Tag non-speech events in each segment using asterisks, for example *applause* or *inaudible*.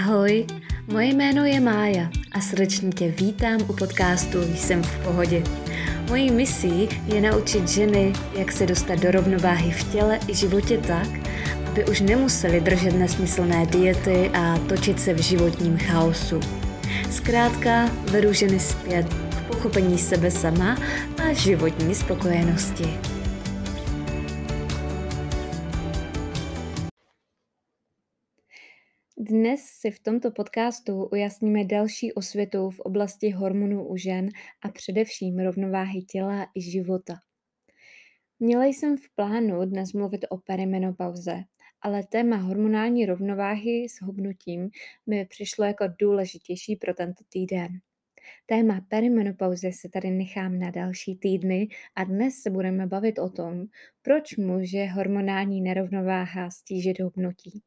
Ahoj, moje jméno je Mája a srdečně tě vítám u podcastu Jsem v pohodě. Mojí misí je naučit ženy, jak se dostat do rovnováhy v těle i životě tak, aby už nemuseli držet nesmyslné diety a točit se v životním chaosu. Zkrátka vedu ženy zpět k pochopení sebe sama a životní spokojenosti. Dnes si v tomto podcastu ujasníme další osvětu v oblasti hormonů u žen a především rovnováhy těla i života. Měla jsem v plánu dnes mluvit o perimenopauze, ale téma hormonální rovnováhy s hubnutím mi přišlo jako důležitější pro tento týden. Téma perimenopauzy se tady nechám na další týdny a dnes se budeme bavit o tom, proč může hormonální nerovnováha stížit hubnutí.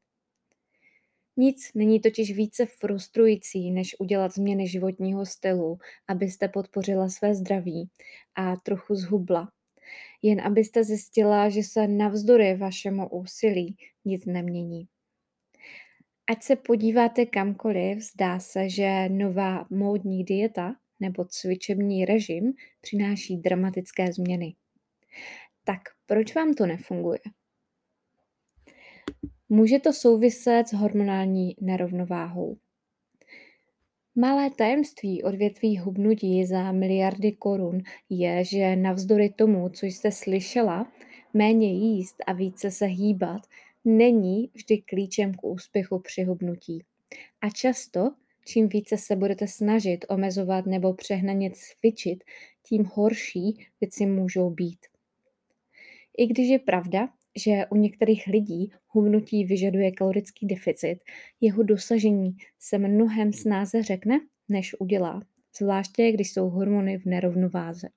Nic není totiž více frustrující, než udělat změny životního stylu, abyste podpořila své zdraví a trochu zhubla. Jen abyste zjistila, že se navzdory vašemu úsilí nic nemění. Ať se podíváte kamkoliv, zdá se, že nová módní dieta nebo cvičební režim přináší dramatické změny. Tak proč vám to nefunguje? Může to souviset s hormonální nerovnováhou. Malé tajemství odvětví hubnutí za miliardy korun je, že navzdory tomu, co jste slyšela, méně jíst a více se hýbat není vždy klíčem k úspěchu při hubnutí. A často, čím více se budete snažit omezovat nebo přehnaně cvičit, tím horší věci můžou být. I když je pravda, že u některých lidí hubnutí vyžaduje kalorický deficit, jeho dosažení se mnohem snáze řekne, než udělá, zvláště když jsou hormony v nerovnováze.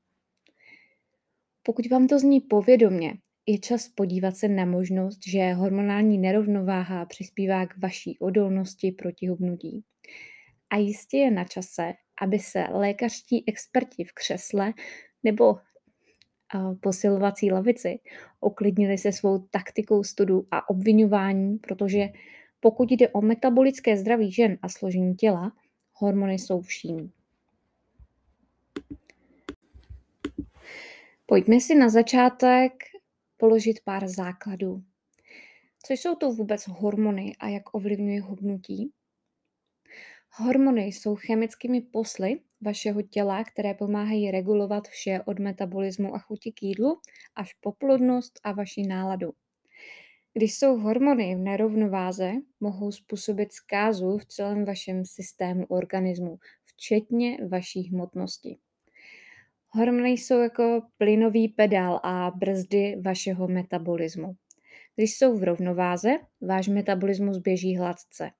Pokud vám to zní povědomě, je čas podívat se na možnost, že hormonální nerovnováha přispívá k vaší odolnosti proti hubnutí. A jistě je na čase, aby se lékařští experti v křesle nebo posilovací lavici, oklidnili se svou taktikou studu a obvinování, protože pokud jde o metabolické zdraví žen a složení těla, hormony jsou vším. Pojďme si na začátek položit pár základů. Co jsou to vůbec hormony a jak ovlivňují hubnutí? Hormony jsou chemickými posly vašeho těla, které pomáhají regulovat vše od metabolismu a chuti k jídlu až po plodnost a vaši náladu. Když jsou hormony v nerovnováze, mohou způsobit zkázu v celém vašem systému organismu, včetně vaší hmotnosti. Hormony jsou jako plynový pedál a brzdy vašeho metabolismu. Když jsou v rovnováze, váš metabolismus běží hladce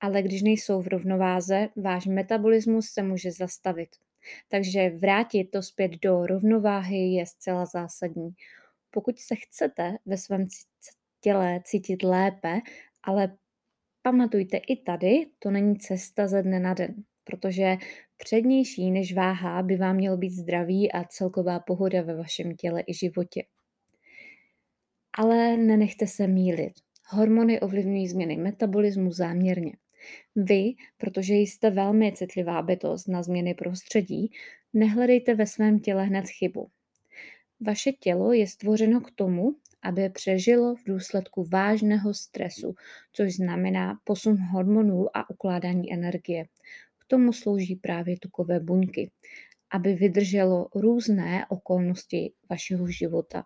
ale když nejsou v rovnováze, váš metabolismus se může zastavit. Takže vrátit to zpět do rovnováhy je zcela zásadní. Pokud se chcete ve svém těle cítit lépe, ale pamatujte i tady, to není cesta ze dne na den, protože přednější než váha by vám mělo být zdraví a celková pohoda ve vašem těle i životě. Ale nenechte se mílit. Hormony ovlivňují změny metabolismu záměrně. Vy, protože jste velmi citlivá bytost na změny prostředí, nehledejte ve svém těle hned chybu. Vaše tělo je stvořeno k tomu, aby přežilo v důsledku vážného stresu, což znamená posun hormonů a ukládání energie. K tomu slouží právě tukové buňky, aby vydrželo různé okolnosti vašeho života.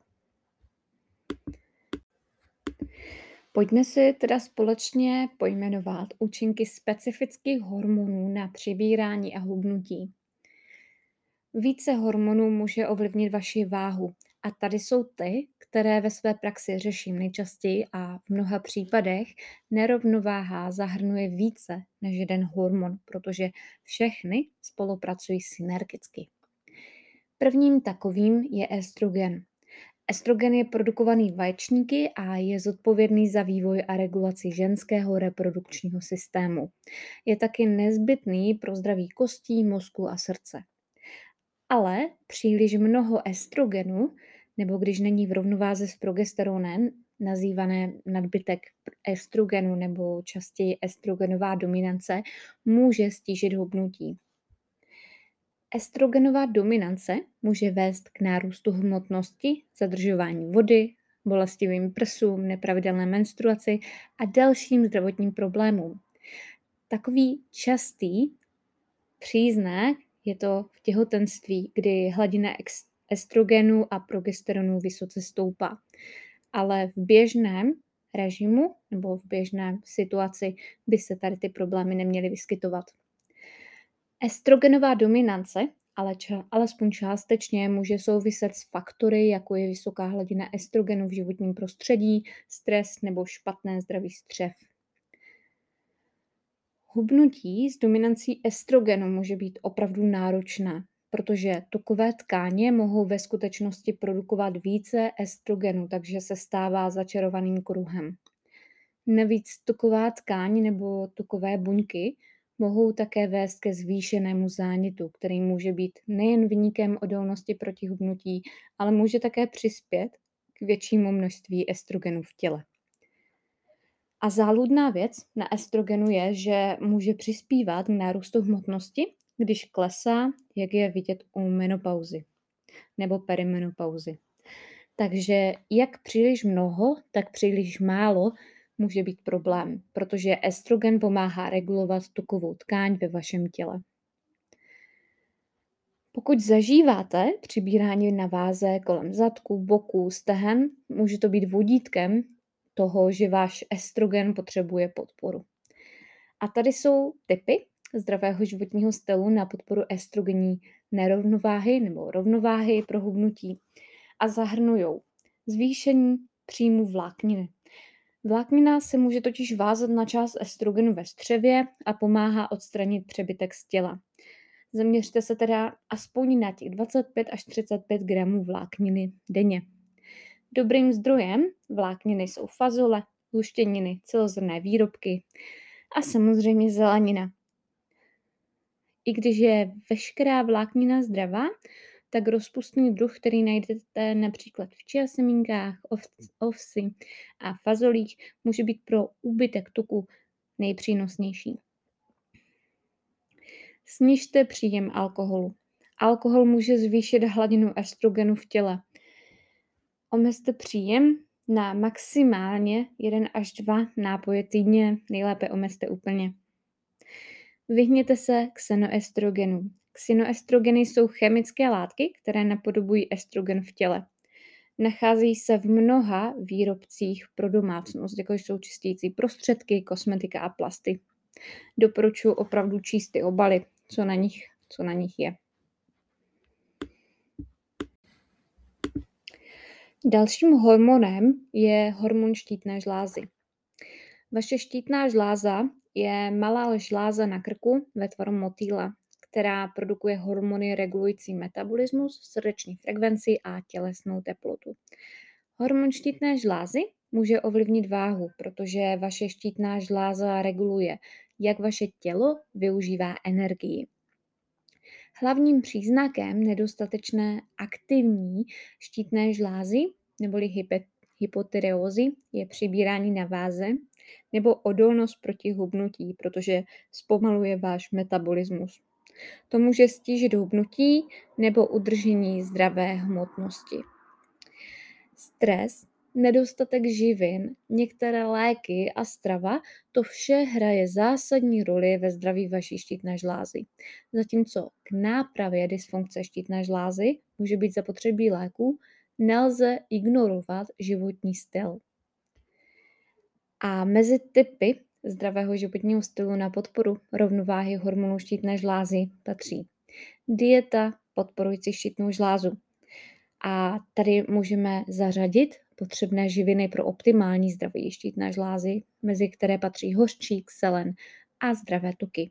Pojďme si teda společně pojmenovat účinky specifických hormonů na přibírání a hubnutí. Více hormonů může ovlivnit vaši váhu a tady jsou ty, které ve své praxi řeším nejčastěji a v mnoha případech nerovnováha zahrnuje více než jeden hormon, protože všechny spolupracují synergicky. Prvním takovým je estrogen. Estrogen je produkovaný vaječníky a je zodpovědný za vývoj a regulaci ženského reprodukčního systému. Je taky nezbytný pro zdraví kostí, mozku a srdce. Ale příliš mnoho estrogenu, nebo když není v rovnováze s progesteronem, nazývané nadbytek estrogenu nebo častěji estrogenová dominance, může stížit hubnutí. Estrogenová dominance může vést k nárůstu hmotnosti, zadržování vody, bolestivým prsům, nepravidelné menstruaci a dalším zdravotním problémům. Takový častý příznak je to v těhotenství, kdy hladina estrogenu a progesteronu vysoce stoupá. Ale v běžném režimu nebo v běžné situaci by se tady ty problémy neměly vyskytovat. Estrogenová dominance ale ča, alespoň částečně může souviset s faktory, jako je vysoká hladina estrogenu v životním prostředí, stres nebo špatné zdraví střev. Hubnutí s dominancí estrogenu může být opravdu náročné, protože tukové tkáně mohou ve skutečnosti produkovat více estrogenu, takže se stává začarovaným kruhem. Navíc tuková tkáň nebo tukové buňky mohou také vést ke zvýšenému zánětu, který může být nejen vynikem odolnosti proti hubnutí, ale může také přispět k většímu množství estrogenu v těle. A záludná věc na estrogenu je, že může přispívat k nárůstu hmotnosti, když klesá, jak je vidět u menopauzy nebo perimenopauzy. Takže jak příliš mnoho, tak příliš málo může být problém, protože estrogen pomáhá regulovat tukovou tkáň ve vašem těle. Pokud zažíváte přibírání na váze kolem zadku, boku, stehen, může to být vodítkem toho, že váš estrogen potřebuje podporu. A tady jsou typy zdravého životního stylu na podporu estrogenní nerovnováhy nebo rovnováhy pro hubnutí a zahrnují zvýšení příjmu vlákniny, Vláknina se může totiž vázat na část estrogenu ve střevě a pomáhá odstranit přebytek z těla. Zaměřte se teda aspoň na těch 25 až 35 gramů vlákniny denně. Dobrým zdrojem vlákniny jsou fazole, luštěniny, celozrné výrobky a samozřejmě zelenina. I když je veškerá vláknina zdravá, tak rozpustný druh, který najdete například v čia semínkách, ovsi a fazolích, může být pro úbytek tuku nejpřínosnější. Snižte příjem alkoholu. Alkohol může zvýšit hladinu estrogenu v těle. Omezte příjem na maximálně 1 až 2 nápoje týdně, nejlépe omezte úplně. Vyhněte se ksenoestrogenu. Xenoestrogeny jsou chemické látky, které napodobují estrogen v těle. Nachází se v mnoha výrobcích pro domácnost, jako jsou čistící prostředky, kosmetika a plasty. Doporučuji opravdu číst ty obaly, co na nich, co na nich je. Dalším hormonem je hormon štítné žlázy. Vaše štítná žláza je malá žláza na krku ve tvaru motýla která produkuje hormony regulující metabolismus, srdeční frekvenci a tělesnou teplotu. Hormon štítné žlázy může ovlivnit váhu, protože vaše štítná žláza reguluje, jak vaše tělo využívá energii. Hlavním příznakem nedostatečné aktivní štítné žlázy neboli hypotyreózy je přibírání na váze nebo odolnost proti hubnutí, protože zpomaluje váš metabolismus. To může stížit hubnutí nebo udržení zdravé hmotnosti. Stres, nedostatek živin, některé léky a strava, to vše hraje zásadní roli ve zdraví vaší štítné žlázy. Zatímco k nápravě dysfunkce štítné žlázy může být zapotřebí léků, nelze ignorovat životní styl. A mezi typy zdravého životního stylu na podporu rovnováhy hormonů štítné žlázy patří dieta podporující štítnou žlázu. A tady můžeme zařadit potřebné živiny pro optimální zdraví štítné žlázy, mezi které patří hořčík, selen a zdravé tuky.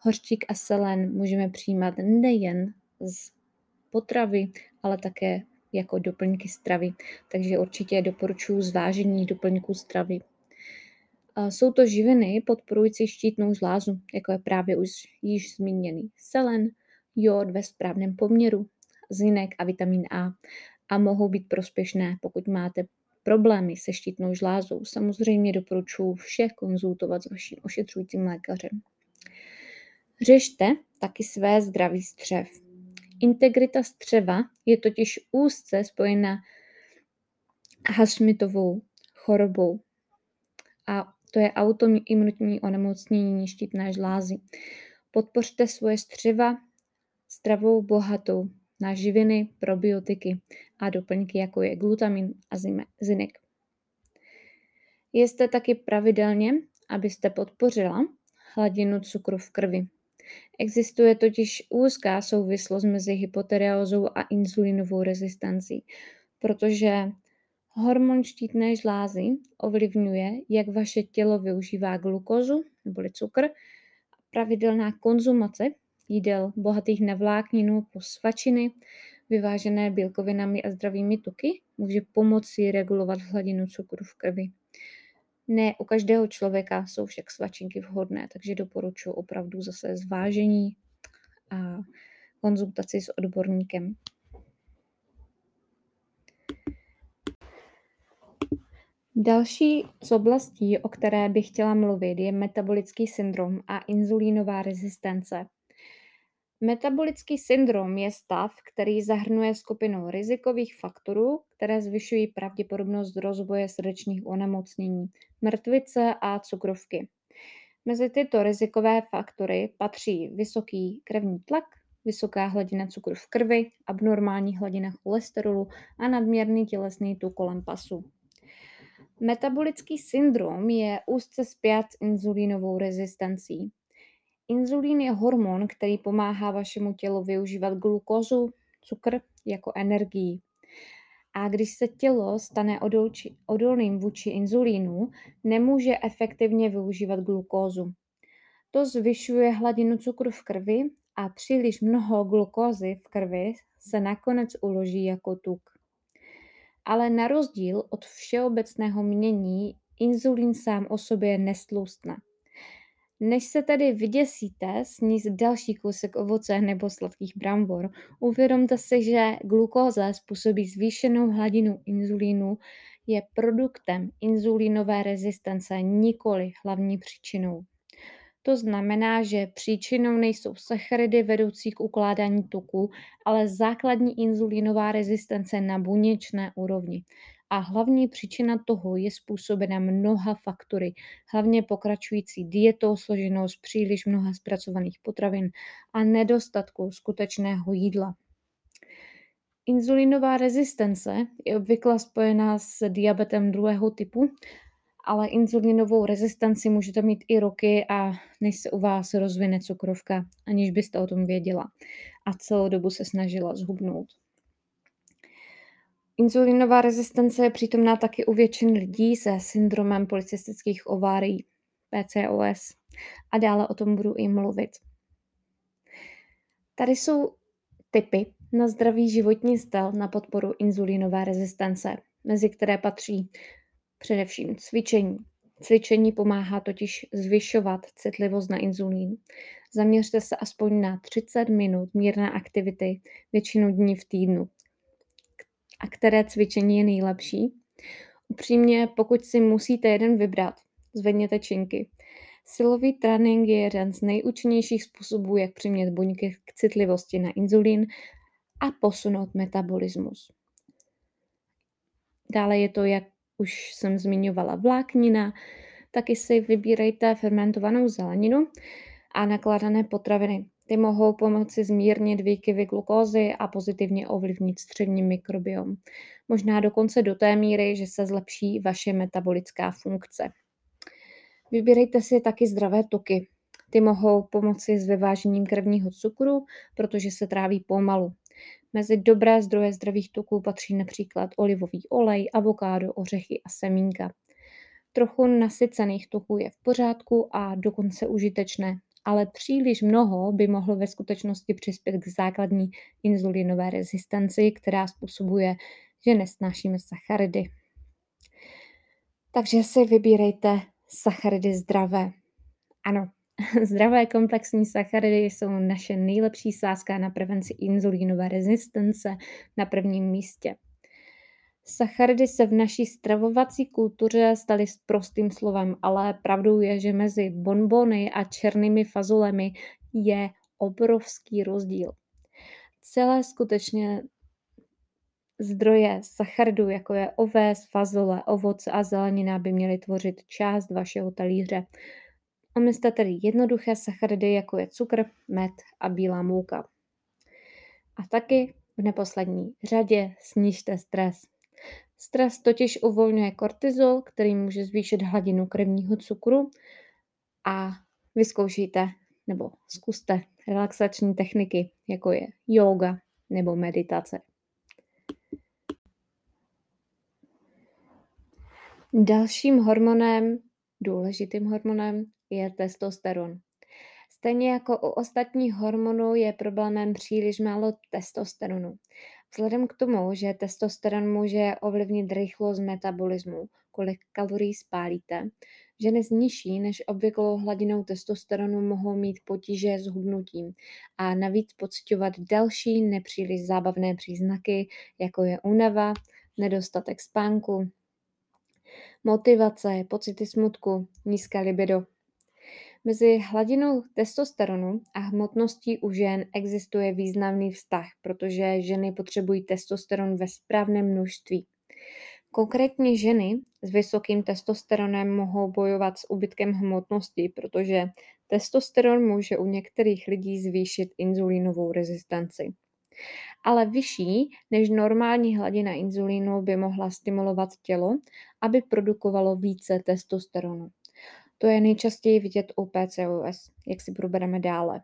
Hořčík a selen můžeme přijímat nejen z potravy, ale také jako doplňky stravy. Takže určitě doporučuji zvážení doplňků stravy jsou to živiny podporující štítnou žlázu, jako je právě už již zmíněný selen, jod ve správném poměru, zinek a vitamin A a mohou být prospěšné, pokud máte problémy se štítnou žlázou, samozřejmě doporučuji vše konzultovat s vaším ošetřujícím lékařem. Řešte taky své zdraví střev. Integrita střeva je totiž úzce spojena Hashmitovou chorobou a to je autoimunitní onemocnění štítné žlázy. Podpořte svoje střeva stravou bohatou na živiny, probiotiky a doplňky, jako je glutamin a zinek. Jeste taky pravidelně, abyste podpořila hladinu cukru v krvi. Existuje totiž úzká souvislost mezi hypotyreózou a insulinovou rezistencí, protože hormon štítné žlázy ovlivňuje, jak vaše tělo využívá glukózu neboli cukr. Pravidelná konzumace jídel bohatých na vlákninu po svačiny, vyvážené bílkovinami a zdravými tuky, může pomoci regulovat hladinu cukru v krvi. Ne u každého člověka jsou však svačinky vhodné, takže doporučuji opravdu zase zvážení a konzultaci s odborníkem. Další z oblastí, o které bych chtěla mluvit, je metabolický syndrom a inzulínová rezistence. Metabolický syndrom je stav, který zahrnuje skupinu rizikových faktorů, které zvyšují pravděpodobnost rozvoje srdečních onemocnění, mrtvice a cukrovky. Mezi tyto rizikové faktory patří vysoký krevní tlak, vysoká hladina cukru v krvi, abnormální hladina cholesterolu a nadměrný tělesný tuk kolem pasu. Metabolický syndrom je úzce spjat s inzulínovou rezistencí. Inzulín je hormon, který pomáhá vašemu tělu využívat glukózu, cukr jako energii. A když se tělo stane odolči, odolným vůči inzulínu, nemůže efektivně využívat glukózu. To zvyšuje hladinu cukru v krvi a příliš mnoho glukózy v krvi se nakonec uloží jako tuk. Ale na rozdíl od všeobecného mění, inzulín sám o sobě nestlustne. Než se tedy vyděsíte sníst další kousek ovoce nebo sladkých brambor, uvědomte si, že glukóza způsobí zvýšenou hladinu inzulínu, je produktem inzulínové rezistence, nikoli hlavní příčinou. To znamená, že příčinou nejsou sacharidy vedoucí k ukládání tuku, ale základní inzulínová rezistence na buněčné úrovni. A hlavní příčina toho je způsobena mnoha faktory, hlavně pokračující dietou složenou z příliš mnoha zpracovaných potravin a nedostatku skutečného jídla. Inzulinová rezistence je obvykle spojená s diabetem druhého typu, ale inzulinovou rezistenci můžete mít i roky a než se u vás rozvine cukrovka, aniž byste o tom věděla a celou dobu se snažila zhubnout. Inzulinová rezistence je přítomná taky u většin lidí se syndromem polycystických ovárií, PCOS. A dále o tom budu i mluvit. Tady jsou typy na zdravý životní styl na podporu inzulínové rezistence, mezi které patří především cvičení. Cvičení pomáhá totiž zvyšovat citlivost na inzulín. Zaměřte se aspoň na 30 minut mírné aktivity většinu dní v týdnu a které cvičení je nejlepší. Upřímně, pokud si musíte jeden vybrat, zvedněte činky. Silový trénink je jeden z nejúčinnějších způsobů, jak přimět buňky k citlivosti na inzulín a posunout metabolismus. Dále je to, jak už jsem zmiňovala, vláknina, taky si vybírejte fermentovanou zeleninu a nakladané potraviny. Ty mohou pomoci zmírnit výkyvy glukózy a pozitivně ovlivnit střední mikrobiom. Možná dokonce do té míry, že se zlepší vaše metabolická funkce. Vybírejte si taky zdravé tuky. Ty mohou pomoci s vyvážením krevního cukru, protože se tráví pomalu. Mezi dobré zdroje zdravých tuků patří například olivový olej, avokádo, ořechy a semínka. Trochu nasycených tuků je v pořádku a dokonce užitečné, ale příliš mnoho by mohlo ve skutečnosti přispět k základní inzulinové rezistenci, která způsobuje, že nesnášíme sacharidy. Takže si vybírejte sacharidy zdravé. Ano, *laughs* zdravé komplexní sacharidy jsou naše nejlepší sázka na prevenci inzulínové rezistence na prvním místě. Sacharidy se v naší stravovací kultuře staly prostým slovem, ale pravdou je, že mezi bonbony a černými fazolemi je obrovský rozdíl. Celé skutečně zdroje sacharidů, jako je oves, fazole, ovoce a zelenina, by měly tvořit část vašeho talíře. Omyslete tedy jednoduché sacharidy, jako je cukr, med a bílá mouka. A taky v neposlední řadě snižte stres. Stres totiž uvolňuje kortizol, který může zvýšit hladinu krevního cukru a vyzkoušejte nebo zkuste relaxační techniky, jako je yoga nebo meditace. Dalším hormonem, důležitým hormonem, je testosteron. Stejně jako u ostatních hormonů je problémem příliš málo testosteronu. Vzhledem k tomu, že testosteron může ovlivnit rychlost metabolismu, kolik kalorií spálíte, ženy s nižší než obvyklou hladinou testosteronu mohou mít potíže s hubnutím a navíc pocitovat další nepříliš zábavné příznaky, jako je únava, nedostatek spánku, motivace, pocity smutku, nízké libido Mezi hladinou testosteronu a hmotností u žen existuje významný vztah, protože ženy potřebují testosteron ve správném množství. Konkrétně ženy s vysokým testosteronem mohou bojovat s úbytkem hmotnosti, protože testosteron může u některých lidí zvýšit inzulínovou rezistenci. Ale vyšší než normální hladina inzulínu by mohla stimulovat tělo, aby produkovalo více testosteronu. To je nejčastěji vidět u PCOS, jak si probereme dále.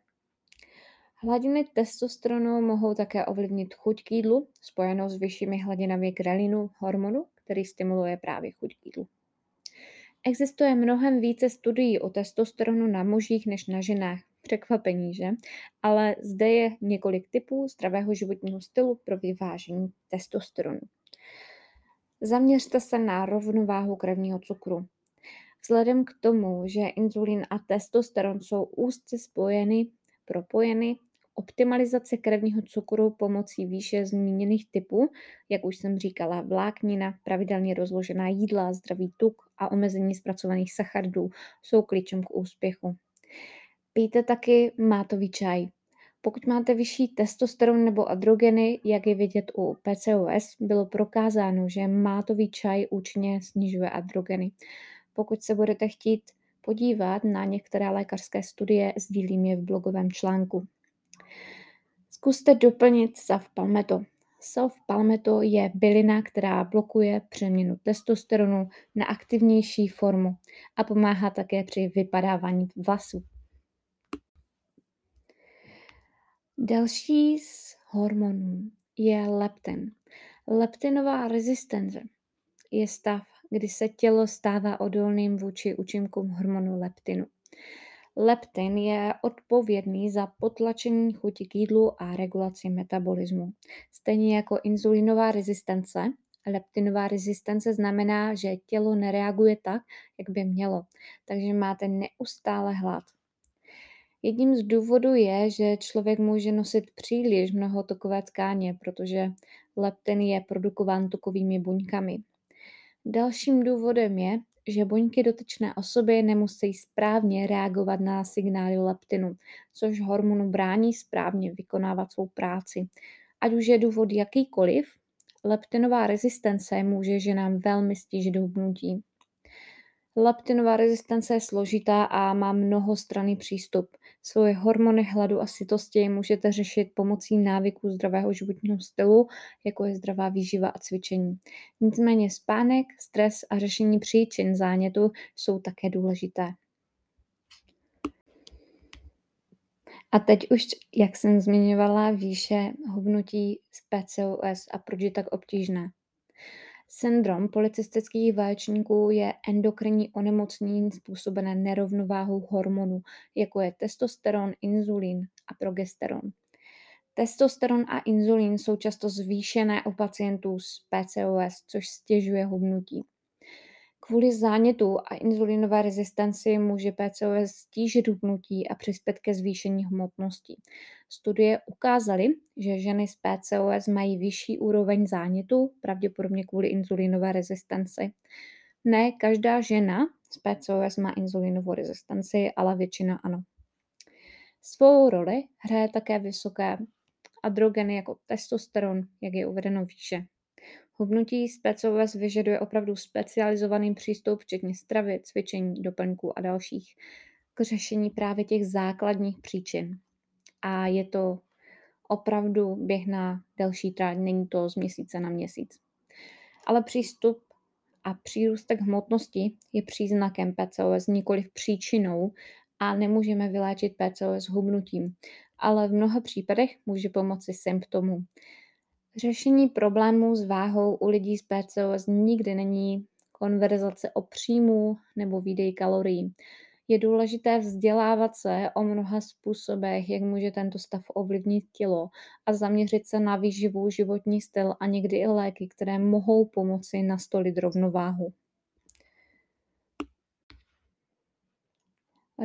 Hladiny testosteronu mohou také ovlivnit chuť k jídlu, spojenou s vyššími hladinami grelinu, hormonu, který stimuluje právě chuť k jídlu. Existuje mnohem více studií o testosteronu na mužích než na ženách. Překvapení, že? Ale zde je několik typů zdravého životního stylu pro vyvážení testosteronu. Zaměřte se na rovnováhu krevního cukru. Vzhledem k tomu, že inzulín a testosteron jsou úzce spojeny, propojeny, optimalizace krevního cukru pomocí výše zmíněných typů, jak už jsem říkala, vláknina, pravidelně rozložená jídla, zdravý tuk a omezení zpracovaných sacharidů jsou klíčem k úspěchu. Pijte taky mátový čaj. Pokud máte vyšší testosteron nebo androgeny, jak je vidět u PCOS, bylo prokázáno, že mátový čaj účinně snižuje androgeny. Pokud se budete chtít podívat na některé lékařské studie, sdílím je v blogovém článku. Zkuste doplnit self-palmetto. Self-palmetto je bylina, která blokuje přeměnu testosteronu na aktivnější formu a pomáhá také při vypadávání vlasů. Další z hormonů je leptin. Leptinová rezistence je stav, kdy se tělo stává odolným vůči účinkům hormonu leptinu. Leptin je odpovědný za potlačení chuti k jídlu a regulaci metabolismu. Stejně jako inzulinová rezistence, leptinová rezistence znamená, že tělo nereaguje tak, jak by mělo, takže máte neustále hlad. Jedním z důvodů je, že člověk může nosit příliš mnoho tukové tkáně, protože leptin je produkován tukovými buňkami. Dalším důvodem je, že buňky dotyčné osoby nemusí správně reagovat na signály leptinu, což hormonu brání správně vykonávat svou práci. Ať už je důvod jakýkoliv, leptinová rezistence může ženám velmi stížit hubnutí. Leptinová rezistence je složitá a má mnohostranný přístup. Svoje hormony hladu a sytosti můžete řešit pomocí návyků zdravého životního stylu, jako je zdravá výživa a cvičení. Nicméně spánek, stres a řešení příčin zánětu jsou také důležité. A teď už, jak jsem zmiňovala, výše hubnutí z PCOS a proč je tak obtížné. Syndrom policistických vaječníků je endokrinní onemocnění způsobené nerovnováhou hormonů, jako je testosteron, inzulín a progesteron. Testosteron a inzulín jsou často zvýšené u pacientů s PCOS, což stěžuje hubnutí. Kvůli zánětu a inzulinové rezistenci může PCOS stížit hubnutí a přispět ke zvýšení hmotnosti. Studie ukázaly, že ženy s PCOS mají vyšší úroveň zánětu, pravděpodobně kvůli inzulinové rezistenci. Ne každá žena s PCOS má inzulinovou rezistenci, ale většina ano. Svou roli hraje také vysoké androgeny jako testosteron, jak je uvedeno výše. Hubnutí PCOS vyžaduje opravdu specializovaný přístup, včetně stravy, cvičení, doplňků a dalších, k řešení právě těch základních příčin. A je to opravdu běh na delší tráť, není to z měsíce na měsíc. Ale přístup a přírůstek hmotnosti je příznakem PCOS, nikoli příčinou a nemůžeme vyléčit PCOS hubnutím, ale v mnoha případech může pomoci symptomům. Řešení problémů s váhou u lidí s PCOS nikdy není konverzace o příjmu nebo výdej kalorií. Je důležité vzdělávat se o mnoha způsobech, jak může tento stav ovlivnit tělo a zaměřit se na výživu, životní styl a někdy i léky, které mohou pomoci nastolit rovnováhu.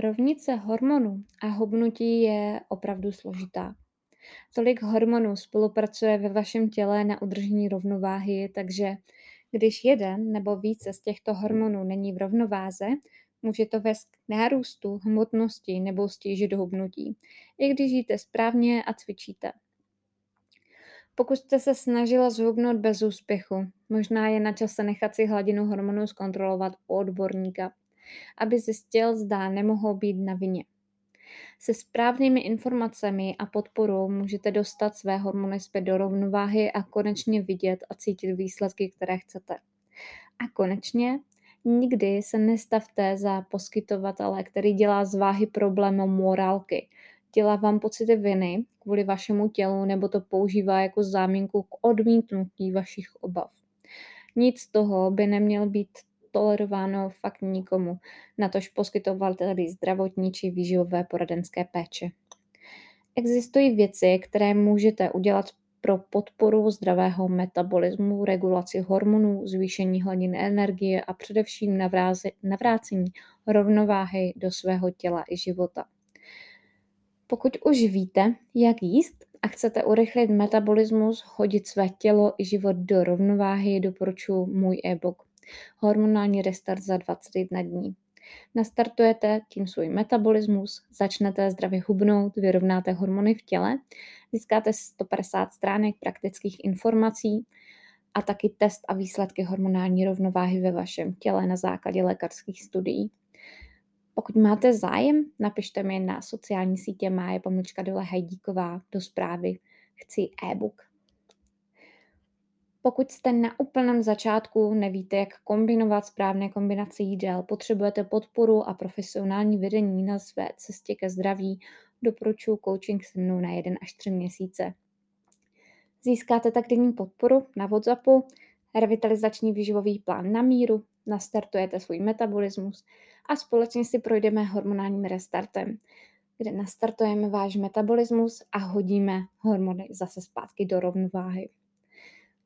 Rovnice hormonů a hubnutí je opravdu složitá. Tolik hormonů spolupracuje ve vašem těle na udržení rovnováhy, takže když jeden nebo více z těchto hormonů není v rovnováze, může to vést k nárůstu hmotnosti nebo stížit hubnutí, i když jíte správně a cvičíte. Pokud jste se snažila zhubnout bez úspěchu, možná je na čase nechat si hladinu hormonů zkontrolovat u odborníka, aby zjistil, zda nemohou být na vině. Se správnými informacemi a podporou můžete dostat své hormony zpět do rovnováhy a konečně vidět a cítit výsledky, které chcete. A konečně nikdy se nestavte za poskytovatele, který dělá z váhy problém morálky. Dělá vám pocity viny kvůli vašemu tělu nebo to používá jako záminku k odmítnutí vašich obav. Nic z toho by neměl být tolerováno fakt nikomu, natož poskytovateli zdravotní či výživové poradenské péče. Existují věci, které můžete udělat pro podporu zdravého metabolismu, regulaci hormonů, zvýšení hladiny energie a především navrácení rovnováhy do svého těla i života. Pokud už víte, jak jíst a chcete urychlit metabolismus, hodit své tělo i život do rovnováhy, doporučuji můj e-book hormonální restart za 21 dní. Nastartujete tím svůj metabolismus, začnete zdravě hubnout, vyrovnáte hormony v těle, získáte 150 stránek praktických informací a taky test a výsledky hormonální rovnováhy ve vašem těle na základě lékařských studií. Pokud máte zájem, napište mi na sociální sítě Máje pomlčka dole Hajdíková do zprávy Chci e-book. Pokud jste na úplném začátku, nevíte, jak kombinovat správné kombinace jídel, potřebujete podporu a profesionální vedení na své cestě ke zdraví, doporučuji coaching se mnou na 1 až 3 měsíce. Získáte tak denní podporu na WhatsAppu, revitalizační výživový plán na míru, nastartujete svůj metabolismus a společně si projdeme hormonálním restartem, kde nastartujeme váš metabolismus a hodíme hormony zase zpátky do rovnováhy.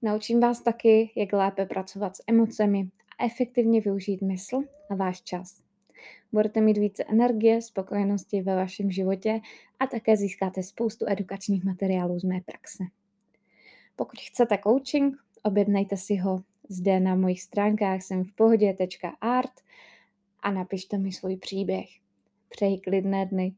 Naučím vás taky, jak lépe pracovat s emocemi a efektivně využít mysl a váš čas. Budete mít více energie, spokojenosti ve vašem životě a také získáte spoustu edukačních materiálů z mé praxe. Pokud chcete coaching, objednejte si ho zde na mojich stránkách jsem v pohodě.art a napište mi svůj příběh. Přeji klidné dny.